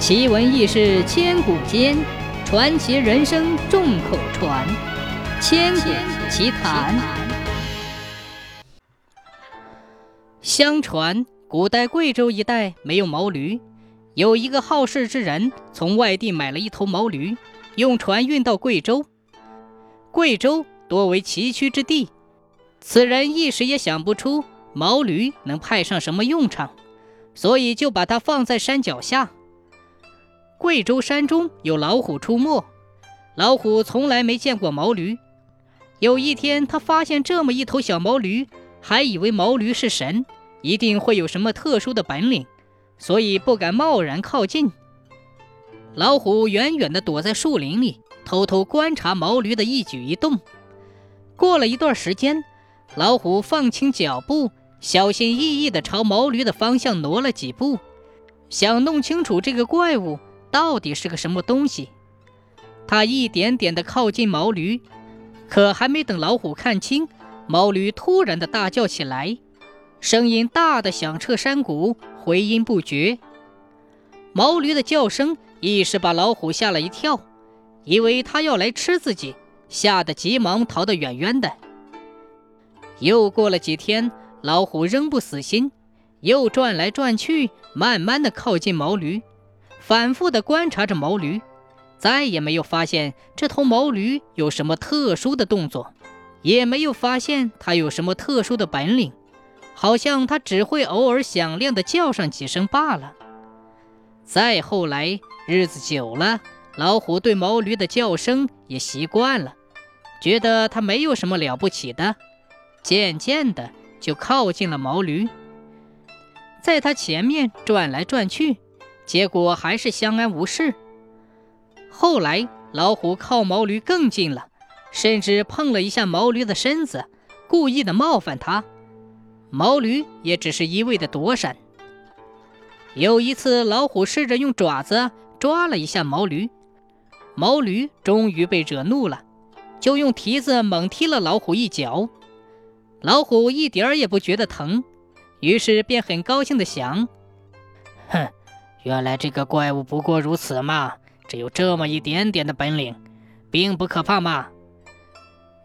奇闻异事千古间，传奇人生众口传。千古奇谈。相传，古代贵州一带没有毛驴，有一个好事之人从外地买了一头毛驴，用船运到贵州。贵州多为崎岖之地，此人一时也想不出毛驴能派上什么用场，所以就把它放在山脚下。贵州山中有老虎出没，老虎从来没见过毛驴。有一天，他发现这么一头小毛驴，还以为毛驴是神，一定会有什么特殊的本领，所以不敢贸然靠近。老虎远远地躲在树林里，偷偷观察毛驴的一举一动。过了一段时间，老虎放轻脚步，小心翼翼地朝毛驴的方向挪了几步，想弄清楚这个怪物。到底是个什么东西？他一点点地靠近毛驴，可还没等老虎看清，毛驴突然的大叫起来，声音大的响彻山谷，回音不绝。毛驴的叫声一时把老虎吓了一跳，以为它要来吃自己，吓得急忙逃得远远的。又过了几天，老虎仍不死心，又转来转去，慢慢的靠近毛驴。反复地观察着毛驴，再也没有发现这头毛驴有什么特殊的动作，也没有发现它有什么特殊的本领，好像它只会偶尔响亮地叫上几声罢了。再后来，日子久了，老虎对毛驴的叫声也习惯了，觉得它没有什么了不起的，渐渐的就靠近了毛驴，在它前面转来转去。结果还是相安无事。后来老虎靠毛驴更近了，甚至碰了一下毛驴的身子，故意的冒犯它。毛驴也只是一味的躲闪。有一次，老虎试着用爪子抓了一下毛驴，毛驴终于被惹怒了，就用蹄子猛踢了老虎一脚。老虎一点儿也不觉得疼，于是便很高兴的想：哼。原来这个怪物不过如此嘛，只有这么一点点的本领，并不可怕嘛。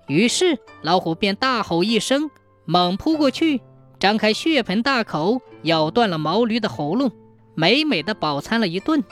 于是老虎便大吼一声，猛扑过去，张开血盆大口，咬断了毛驴的喉咙，美美的饱餐了一顿。